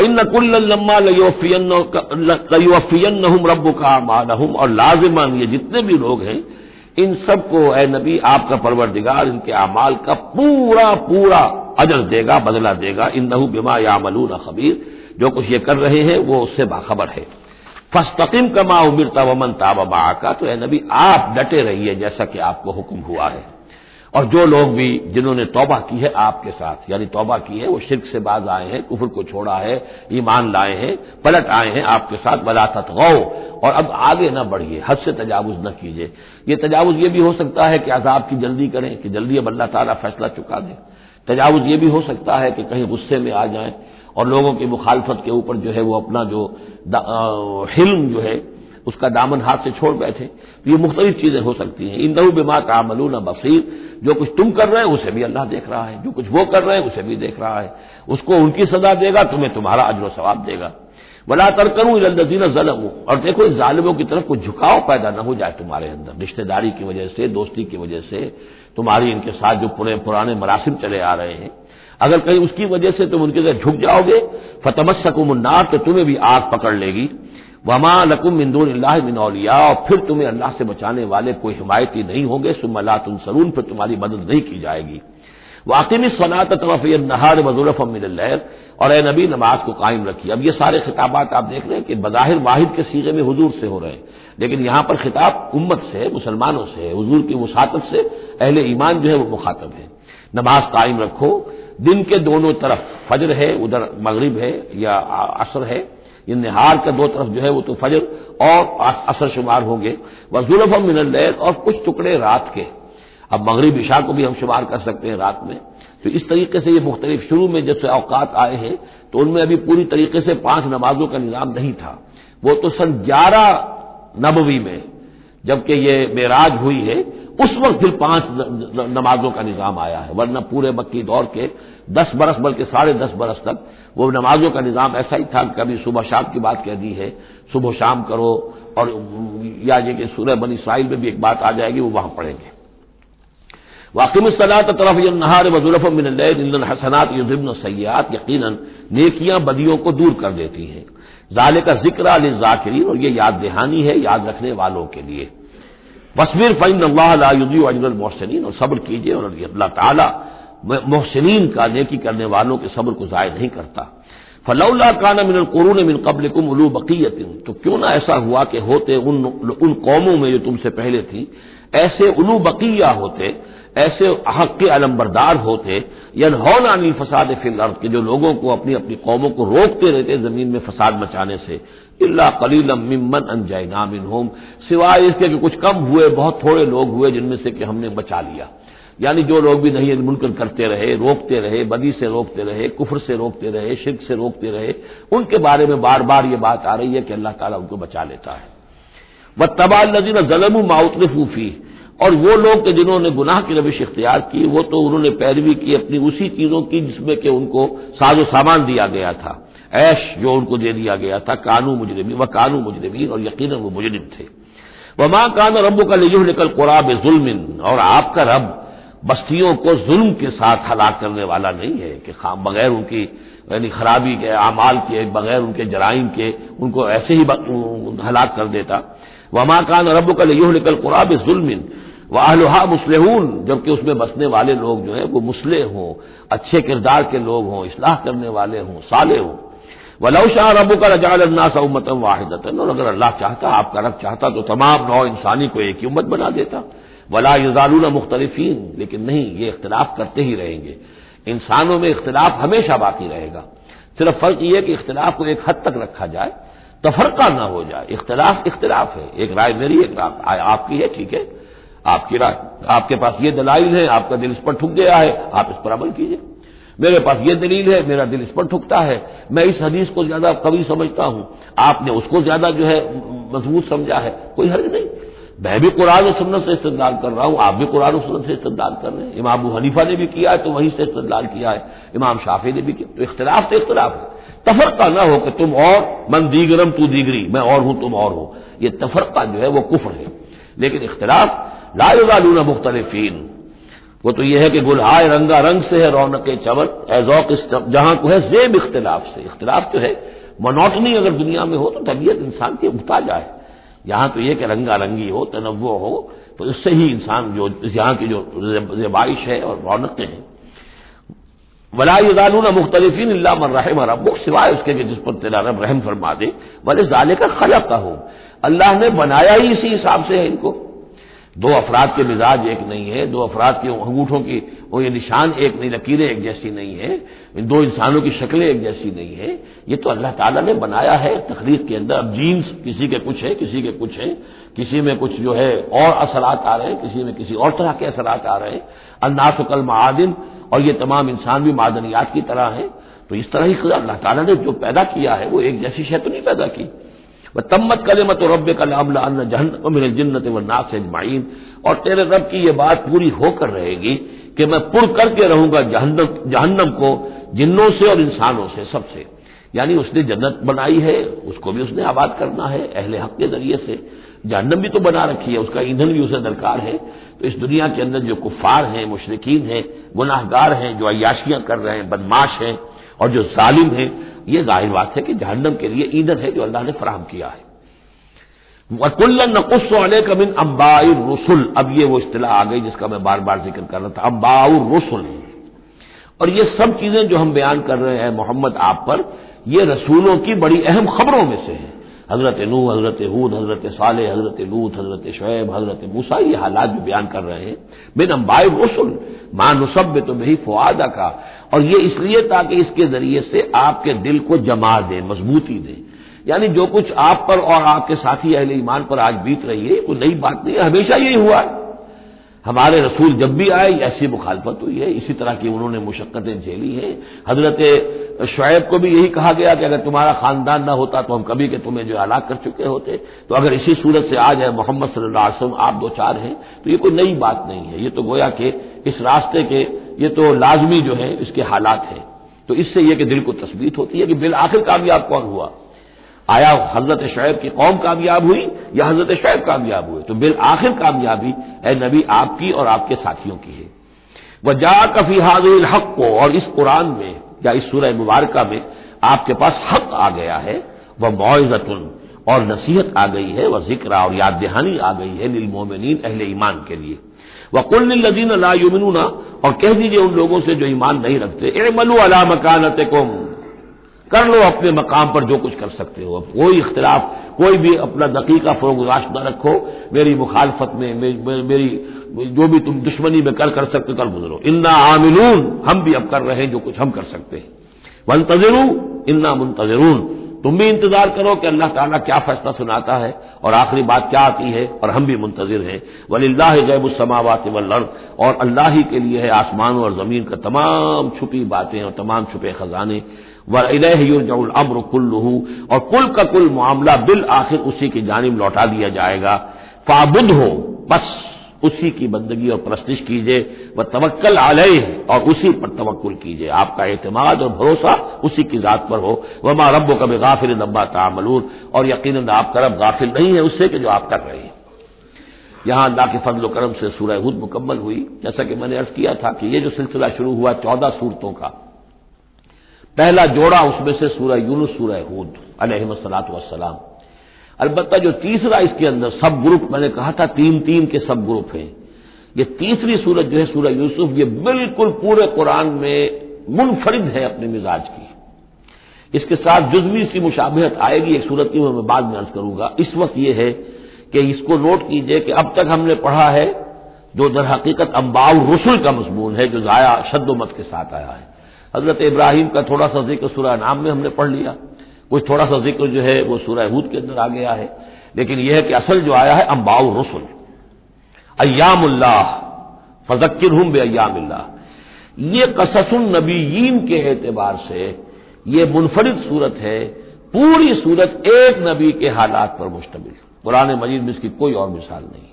इन नकुल्लम्मा लयोफियन रब का मालहम और लाजिमान ये जितने भी लोग हैं, इन सबको ए नबी, आपका परवरदिगार, इनके अमाल का पूरा पूरा अजर देगा, बदला देगा। इन नहू बिमा यामलून खबीर। जो कुछ ये कर रहे हैं, वो उससे बाखबर है। फस्तकीम कमा उमिरता वमन ताबा का तो ए नबी, आप डटे रहिए जैसा कि आपको हुक्म हुआ है। और जो लोग भी जिन्होंने तौबा की है आपके साथ, यानी तौबा की है, वो शिरक से बाज आए हैं, कुफर को छोड़ा है, ईमान लाए हैं, पलट आए हैं आपके साथ बला तत्गौ। और अब आगे न बढ़िए, हद से तजावुज न कीजिए। ये तजावुज ये भी हो सकता है कि अजाब की जल्दी करें, कि जल्दी अब अल्लाह ताला फैसला चुका दे। तजावुज ये भी हो सकता है कि कहीं गुस्से में आ जाए और लोगों की मुखालफत के ऊपर जो है वो अपना जो हिल्म जो है उसका दामन हाथ से छोड़ बैठे। तो ये मुख्तलिफ़ चीज़ें हो सकती हैं। इन दऊ बिमा तामलून बसीर। जो कुछ तुम कर रहे हो, उसे भी अल्लाह देख रहा है। जो कुछ वो कर रहे हैं, उसे भी देख रहा है। उसको उनकी सजा देगा, तुम्हें तुम्हारा अजर सवाब देगा। वला तर करूँ इलदीन जलम। और देखो, इस जालिमों की तरफ़ कुछ झुकाव पैदा न हो जाए तुम्हारे अंदर। रिश्तेदारी की वजह से, दोस्ती की वजह से, तुम्हारी इनके साथ जो पुरे पुराने मरासिम चले आ रहे हैं। अगर कहीं उसकी वजह से तुम उनके साथ झुक जाओगे फतमस सकुमनार तो तुम्हें भी आग पकड़ लेगी। वमा लकुम मिंदून मिनौलिया और फिर तुम्हें अल्लाह से बचाने वाले कोई हिमायती नहीं होंगे सुमला तुम सरून फिर तुम्हारी मदद नहीं की जाएगी। वाकई सनात तरफ़ ये नहार वजूरफ मिल और ए नबी, नमाज़ को कायम रखी अब ये सारे खिताबात आप देख रहे हैं कि बज़ाहिर वाहिद के सीगे में हजूर से हो रहे हैं, लेकिन यहाँ पर खिताब उम्मत से, मुसलमानों से, हजूर की मुसातब से अहले ईमान जो है वो मुखातब है। नमाज़ कायम रखो। दिन के दोनों तरफ़ फजर है, उधर मगरिब है या असर है। ये निहार का दो तरफ़ जो है वो तो फजर और असर शुमार होंगे। वह जुल्फम मिनल और कुछ टुकड़े रात के। अब मगरब इशा को भी हम शुमार कर सकते हैं रात में। तो इस तरीके से ये मुख्तलिफ़ शुरू में जब से अवकात आए हैं तो उनमें अभी पूरी तरीके से पाँच नमाजों का निज़ाम नहीं था। वो तो सन ग्यारह नबवी में, जबकि ये मेराज हुई है उस वक्त फिर पाँच नमाजों का निज़ाम आया है, वरना पूरे मक्की दौर के दस बरस बल्कि साढ़े दस बरस तक वो नमाजों का निज़ाम ऐसा ही था कभी सुबह शाम की बात कह दी है, सुबह शाम करो और या ये कि सूर्य बनी इसराइल में भी एक बात आ जाएगी, वो वहाँ पढ़ेंगे। वाकिम सलात तरफ़ नहार वजुलफ मिन हसनात युजिबन सयात यकीन नेकियाँ बदियों को दूर कर देती हैं। जाले का ज़िक्र अल जाकिरीन, और ये याद दहानी है, याद रखने वालों के लिए। बसमिर फ़ैन अल्लाह अजल मोहसिन और सब्र कीजिए, और अल्लाह ताला मोहसिन का नेकी करने वालों के सब्र को ज़ाय नहीं करता। फलौला काना मिन कुरून मिन कबल कुम उलू बकीयतिन। तो क्यों ना ऐसा हुआ कि होते उन उन कौमों में जो तुमसे पहले थी, ऐसे उलू बकिया होते, ऐसे हक के अलम्बरदार होते, यनहौन अनिल फसाद फिल अर्द, के जो लोगों को अपनी अपनी कौमों को रोकते रहते ज़मीन में फसाद मचाने से। इल्ला कलीलम मिम्मन अनजैना मिन होम सिवाय इसके कि कुछ कम हुए, बहुत थोड़े लोग हुए जिनमें से कि हमने बचा लिया। यानी जो लोग भी नहीं मुनकर करते रहे, रोकते रहे, बदी से रोकते रहे, कुफर से रोकते रहे, शिरक से रोकते रहे, उनके बारे में बार बार ये बात आ रही है कि अल्लाह ताला उनको बचा लेता है। वह तबाल नजीन जलम माउतरफूफी और वो लोग के जिन्होंने गुनाह की रविश इख्तियार की, वो तो उन्होंने पैरवी की, अपनी उसी चीज़ों की जिसमें कि उनको साजो सामान दिया गया था। ऐश जो उनको दे दिया गया था, कानू मुजरमी व कानू मुजरमीन और यकीन वो मुजरिम थे। वह माँ कान रब का लिजुह निकल कुराब जुल्मिन, और आपका रब बस्तियों को जुल्म के साथ हलाक करने वाला नहीं है कि खाम बगैर उनकी, यानी खराबी के अमाल के, बगैर उनके जराइम के उनको ऐसे ही हलाक कर देता। वमा कान रब का लिजुह निकल कुराब जुल्मिन वाहलहा मुसलहून, जबकि उसमें बसने वाले लोग जो है वो मुसले हों, अच्छे किरदार के लोग हों, इसलाह करने वाले हों, साले हों। वलौ शाह रबू का रजा उम्मतम वाहिदत और अगर अल्लाह चाहता, आपका रब चाहता तो तमाम नौ इंसानी को एक ही उम्मत बना देता। वला यजालून मुख्तलिफीन, लेकिन नहीं, ये इख्तलाफ करते ही रहेंगे। इंसानों में इख्तलाफ हमेशा बाकी रहेगा। सिर्फ़ फ़र्क यह कि इख्तलाफ को एक हद तक रखा जाए तफरका ना हो जाए। इख्तलाफ इख्तलाफ है। एक राय मेरी, एक राय आपकी है, ठीक है? आपकी राय, आपके पास ये दलाइल है, आपका दिल इस पर ठुक गया है, आप इस पर अमल कीजिए। मेरे पास ये दलील है, मेरा दिल इस पर ठुकता है। मैं इस हदीस को ज़्यादा कवि समझता हूँ। आपने उसको ज़्यादा जो है, मज़बूत समझा है। कोई हर्ज नहीं। मैं भी कुरान और सुन्नत से इस्तेदाल कर रहा हूँ, आप भी कुरान और सुन्नत से इस्तेदाल कर रहे हैं। इमाम हनीफा ने भी किया है तो वहीं से इस्तेदाल किया है। इमाम शाफी ने भी किया। तो इख्तलाफ तो इख्तलाफ है। तफरका ना हो कि तुम और, मन दीगरम, तू दीगरी, मैं और हूँ, तुम और हो। ये तफरका जो है, वो कुफर है। लेकिन इख्तलाफ लालून मुख्तलिफीन। वो तो यह है कि गुलहाय रंगा रंग से है रौनक चमन एजौक जहाँ को है जेब इख्तलाफ से। इख्तलाफ जो है, मनोटनी अगर दुनिया में हो तो तबीयत इंसान की उगता जाए यहाँ तो यह कि रंगा रंगी हो तनवो हो तो इससे ही इंसान जो यहाँ की जो जेबाइश है और रौनकें हैं। वलादालून मुख्तलिफिन रहम रबुक सिवाय उसके कि जिस पर तेरा रब रहम फरमा दे। वले जाले का खलक का हो अल्लाह ने बनाया ही इसी हिसाब से है इनको। दो अफराद के मिजाज एक नहीं है, दो अफराद के अंगूठों की, वो ये निशान एक नहीं, लकीरें एक जैसी नहीं है, इन दो इंसानों की शक्लें एक जैसी नहीं है। ये तो अल्लाह ताला ने बनाया है तकलीफ़ के अंदर। अब जीन्स किसी के कुछ है, किसी के कुछ है, किसी में कुछ जो है और असरात आ रहे हैं, किसी में किसी और तरह के असरात आ रहे हैं। अन्नासकल महादिन और ये तमाम इंसान भी मादनियात की तरह है। तो इस तरह ही अल्लाह ताला ने जो पैदा किया है, वो एक जैसी शय तो नहीं पैदा की। वह तम्मत कले मत रब कलामला जहन मेरे जिन्नत व नास अजमाइन। और तेरे रब की यह बात पूरी होकर रहेगी कि मैं पुर करके रहूँगा जहन्नम को जिन्नों से और इंसानों से सबसे। यानी उसने जन्नत बनाई है, उसको भी उसने आबाद करना है, अहले हक के ज़रिए से। जहन्नम भी तो बना रखी है, उसका ईंधन भी उसे दरकार है। तो इस दुनिया के अंदर जो कुफार हैं, मुशरकिन हैं, गुनाहगार हैं, जो अयाशियाँ कर रहे हैं, बदमाश हैं, और जो जालिम हैं ये ज़ाहिर बात है कि जहन्नम के लिए ईंधन है जो अल्लाह ने फराहम किया है। वकुल्ल नकुस कमिन अम्बाउर रसुल। अब ये वो इतलाह आ गई जिसका मैं बार बार ज़िक्र कर रहा था अम्बाउर रसुल। और ये सब चीज़ें जो हम बयान कर रहे हैं मोहम्मद आप पर, ये रसूलों की बड़ी अहम खबरों में से है। हज़रत नूह, हज़रत हूद, हज़रत साल हज़रत लूत, हज़रत शुएब, हज़रत मूसा, ये हालात भी बयान कर रहे हैं। बिन अम्बाई रसुल मानुसब तो बही फुआदा का और ये इसलिए ताकि इसके ज़रिए से आपके दिल को जमा दें, मजबूती दें। यानी जो कुछ आप पर और आपके साथी अहले ईमान पर आज बीत रही है कोई नई बात नहीं हमेशा यही हुआ है। हमारे रसूल जब भी आए, ऐसी मुखालफत हुई है। इसी तरह की उन्होंने मुशक्कतें झेली हैं। हज़रत शुएब को भी यही कहा गया कि अगर तुम्हारा खानदान ना होता तो हम कभी के तुम्हें जो हलाक कर चुके होते। तो अगर इसी सूरत से आ जाए मोहम्मद अलैहि आप दो चार हैं तो ये कोई नई बात नहीं है। ये तो गोया कि इस रास्ते के, ये तो लाजमी जो है इसके हालात हैं। तो इससे यह कि दिल को तस्वीर होती है कि बिल आखिर कामयाब कौन हुआ? आया हज़रत शैब की कौम कामयाब हुई, या हज़रत शैब कामयाब हुए? तो बिल आखिर कामयाबी ए नबी आपकी और आपके साथियों की है। वह जा कफी हाजिर हक को और इस कुरान में, या इस सूरह मुबारक में आपके पास हक आ गया है वह मुआजतुन और नसीहत आ गई है वह ज़िक्र और याद दहानी आ गई है नीलमोमिन अहल ईमान के लिए। वह कुल लदीन लायुमिनूना और कह दीजिए उन लोगों से जो ईमान नहीं रखते ए मलू अला मकानत कुम कर लो अपने मकाम पर जो कुछ कर सकते हो। अब कोई इख्तलाफ, कोई भी अपना दकीका फरोगजाश न रखो। मेरी मुखालफत में मेरी, जो भी तुम दुश्मनी में कर कर सकते कर गुजरो। इन्ना आमिलून, हम भी अब कर रहे हैं जो कुछ हम कर सकते हैं। वन तजरू इन्ना मुंतजरून। तुम भी इंतज़ार करो कि अल्लाह ताला क्या फैसला सुनाता है और आखिरी बात क्या आती है, और हम भी मुंतजिर हैं। वलिल्लाह जैबुसमावत वल्लर्द और अल्लाह ही के लिए है आसमानों और ज़मीन का तमाम छुपी बातें और तमाम छुपे खजाने। वलजउल अम्र कुल्लू और कुल का कुल मामला बिल आखिर उसी की जानब लौटा दिया जाएगा। फाबुद हो बस उसी की बंदगी और प्रस्तिश कीजिए। वह तवक्ल आलय और उसी पर तवक्ल कीजिए। आपका एतमाद और भरोसा उसी की जात पर हो। वह माँ रब कभी गाफिल नब्बा तामलून। और यकीन आपका रब गाफिल नहीं है उससे कि जो आप कर रहे हैं। यहाँ अल्लाह के फजल करम से सूरह हुद मुकम्मल हुई। जैसा कि मैंने अर्ज़ किया था कि ये जो सिलसिला शुरू हुआ चौदह सूरतों का पहला जोड़ा उसमें से सूरह यूनुस, सूरह हूद अलहमसलात वसलाम अलबत्ता जो तीसरा इसके अंदर सब ग्रुप, मैंने कहा था तीन तीन के सब ग्रुप हैं। ये तीसरी सूरत जो है, सूरह यूसुफ, ये बिल्कुल पूरे कुरान में मुनफरिद है अपने मिजाज की। इसके साथ जुजवी सी मुशाबहत आएगी, एक सूरत की मैं बाद में अर्ज़ करूँगा। इस वक्त यह है कि इसको नोट कीजिए कि अब तक हमने पढ़ा है, जो दर हकीकत अम्बाउ रसुल का मजमून है, जो जाया शद्दमत के साथ आया है। हज़रत इब्राहिम का थोड़ा सा ज़िक्र सूरह नाम में हमने पढ़ लिया। कुछ थोड़ा सा ज़िक्र जो है वो सूरह हूद के अंदर आ गया है। लेकिन यह है कि असल जो आया है अम्बाउ रसुल। अयामुल्लाह फजक्र हूँ बे अयामिल्लाह ये कससुन नबीयीन के एतबार से ये मुनफरिद सूरत है, पूरी सूरत एक नबी के हालात पर मुश्तमिल। कुरान मजीद में इसकी कोई और मिसाल नहीं।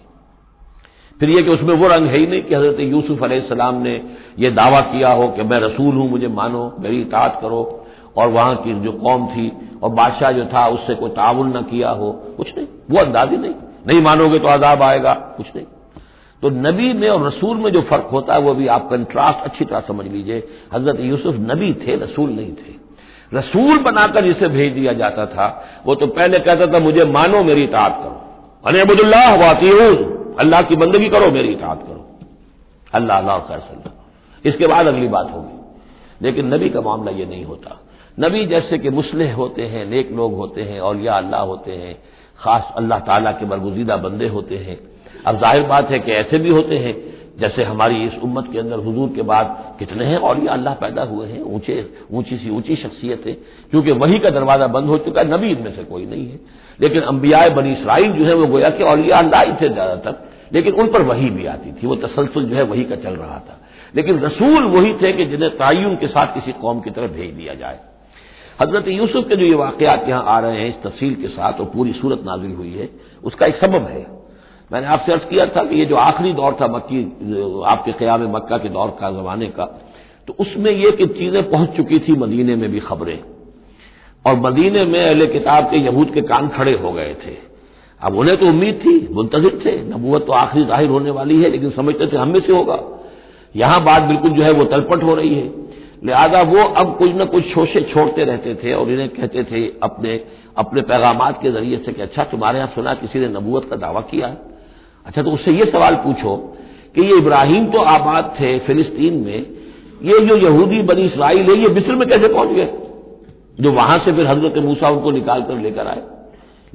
फिर यह कि उसमें वो रंग है ही नहीं कि हज़रत यूसुफ सलाम ने यह दावा किया हो कि मैं रसूल हूँ, मुझे मानो, मेरी इतात करो। और वहाँ की जो कौम थी और बादशाह जो था, उससे कोई ताउन न किया हो। कुछ नहीं, वो अंदाज ही नहीं। नहीं मानोगे तो आजाब आएगा, कुछ नहीं। तो नबी में और रसूल में जो फ़र्क होता है, वो भी आप कंट्रास्ट अच्छी तरह समझ लीजिए। हज़रत यूसुफ नबी थे, रसूल नहीं थे। रसूल बनाकर जिसे भेज दिया जाता था, वो तो पहले कहता था, मुझे मानो, मेरी इतात करो। अने अबुदुल्लाह वातीऊन। अल्लाह की बंदगी करो, मेरी इतात करो। अल्लाह अल्लाह खैर इसके बाद अगली बात होगी। लेकिन नबी का मामला ये नहीं होता। नबी जैसे कि मुसलह होते हैं, नेक लोग होते हैं और या अल्लाह होते हैं, खास अल्लाह ताला के बरगुजीदा बंदे होते हैं। अब ज़ाहिर बात है कि ऐसे भी होते हैं, जैसे हमारी इस उम्मत के अंदर हजूर के बाद कितने हैं और अल्लाह पैदा हुए हैं, ऊँचे, ऊँची सी ऊँची शख्सियत है, क्योंकि वही का दरवाज़ा बंद हो चुका है, नबी इनमें से कोई नहीं है। लेकिन अंबियाए बनी इसराइल जो है, वो गोया कि और अल्लाह ही थे ज़्यादातर। लेकिन उन पर वही भी आती थी, वो तसलसल जो है वही का चल रहा था। लेकिन रसूल वही थे कि जिन्हें तयन के साथ किसी कौम की तरफ़ भेज दिया जाए। हज़रत यूसुफ के जो ये वाकयात यहाँ आ रहे हैं इस तफसील के साथ और पूरी सूरत नाजिल हुई है, उसका एक सबब है। मैंने आपसे अर्ज़ किया था कि ये जो आखिरी दौर था मक्की, आपके क्याम मक्का के दौर का जमाने का तो उसमें ये कि चीज़ें पहुँच चुकी थी मदीने में भी खबरें। और मदीने में अहले किताब के यहूद के कान खड़े हो गए थे। अब उन्हें तो उम्मीद थी, मुंतजिर थे नबूत तो आखिरी ज़ाहिर होने वाली है, लेकिन समझते थे हम में से होगा। यहाँ बात बिल्कुल जो है वो तलपट हो रही है। लिहाजा वो अब कुछ न कुछ शोशे छोड़ते रहते थे और इन्हें कहते थे अपने अपने पैगाम के ज़रिए से कि अच्छा तुम्हारे यहाँ सुना किसी ने नबूत का दावा किया है? अच्छा तो उससे ये सवाल पूछो कि ये इब्राहिम तो आबाद थे फिलिस्तीन में, ये जो यहूदी बनी इसराइल है, ये मिस्र में कैसे पहुँच गए? जो वहाँ से फिर हज़रत मूसा उनको निकाल कर लेकर आए।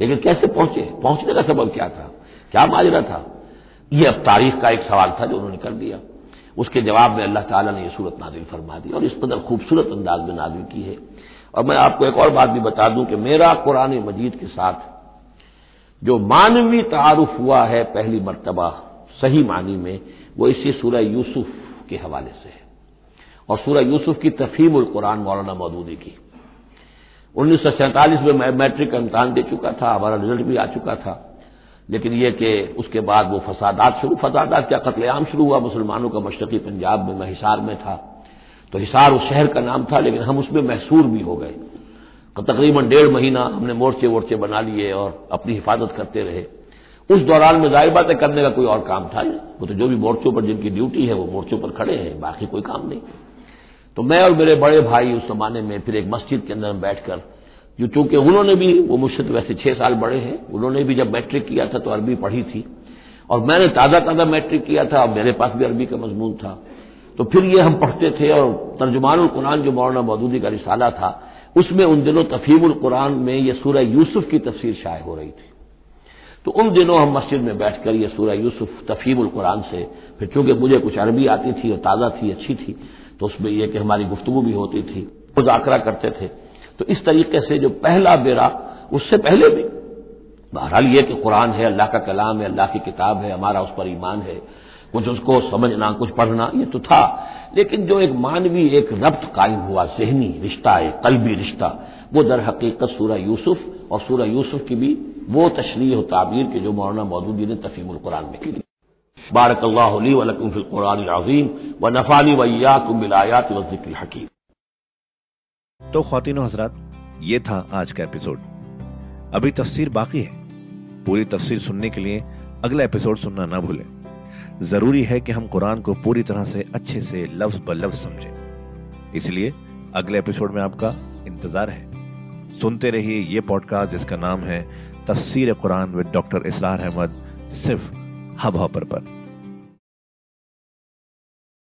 लेकिन कैसे पहुँचे? पहुँचने का सबब क्या था? क्या माजरा था? ये अब तारीख का एक सवाल था जो उन्होंने कर दिया। उसके जवाब में अल्लाह ताला ने यह सूरत नाजिल फरमा दी और इस कदर खूबसूरत अंदाज में नाजिल की है। और मैं आपको एक और बात भी बता दूँ कि मेरा कुरान मजीद के साथ जो मानवी तारुफ हुआ है पहली मरतबा सही मानी में, वो इसी सूरह यूसुफ के हवाले से है। और सूरह यूसुफ की उल कुरान मौलाना मौदूदी की। उन्नीस सौ सैंतालीस में मैट्रिक का इम्तहान दे चुका था, हमारा रिज़ल्ट भी आ चुका था। लेकिन यह कि उसके बाद वो फसादात शुरू, फसादात क्या कत्लेआम शुरू हुआ? मुसलमानों का मशरकी पंजाब में, मैं हिसार में था। तो हिसार उस शहर का नाम था, लेकिन हम उसमें महसूर भी हो गए। तकरीबन डेढ़ महीना हमने मोर्चे वोर्चे बना लिए और अपनी हिफाजत करते रहे। उस दौरान में ज़ाहिर बात करने का कोई और काम था। वो तो जो भी मोर्चों पर जिनकी ड्यूटी है, वो मोर्चों पर खड़े हैं, बाकी कोई काम नहीं। तो मैं और मेरे बड़े भाई उस जमाने में फिर एक मस्जिद के अंदर बैठकर, जो चूँकि उन्होंने भी, वो मुझसे तो वैसे छह साल बड़े हैं, उन्होंने भी जब मैट्रिक किया था तो अरबी पढ़ी थी। और मैंने ताज़ा ताज़ा मैट्रिक किया था मेरे पास भी अरबी का मजमून था। तो फिर ये हम पढ़ते थे और तर्जुमान कुरान जो मौलाना मौदूदी का रिसाला था, उसमें उन दिनों तफीमुल कुरान में यह सूरह यूसुफ की तफसीर शाये हो रही थी। तो उन दिनों हम मस्जिद में बैठकर यह सूरह यूसुफ तफीमुल कुरान से, फिर चूँकि मुझे कुछ अरबी आती थी और ताज़ा थी, अच्छी थी तो उसमें यह कि हमारी गुफ्तु भी होती थी, मुजाकरा करते थे। तो इस तरीके से जो पहला बेरा, उससे पहले भी, बहरहाल यह कि कुरान है, अल्लाह का कलाम है, अल्लाह की किताब है, हमारा उस पर ईमान है, कुछ उसको समझना, कुछ पढ़ना, ये तो था। लेकिन जो एक मानवी, एक रब्त कायम हुआ, जहनी रिश्ता, एक कलबी रिश्ता, वो दर हकीकत सूरह यूसुफ, और सूरह यूसुफ की भी वो तशरी और ताबीर के जो मौलाना मौदूदी ने तफीमुल कुरान में की बारक वलकुम फिल कुरान अजीम व नफानी वैयाकुम बिलायात व हकीम। तो खातिन हजरात, ये था आज का एपिसोड। अभी तफसीर बाकी है। पूरी तफसीर सुनने के लिए अगला एपिसोड सुनना ना भूलें। ज़रूरी है कि हम कुरान को पूरी तरह से अच्छे से लफ्ज ब लफ्ज समझें। इसलिए अगले एपिसोड में आपका इंतज़ार है। सुनते रहिए ये पॉडकास्ट जिसका नाम है तफसीर कुरान विद डॉक्टर इसरार अहमद, सिर्फ़ हब हॉपर पर।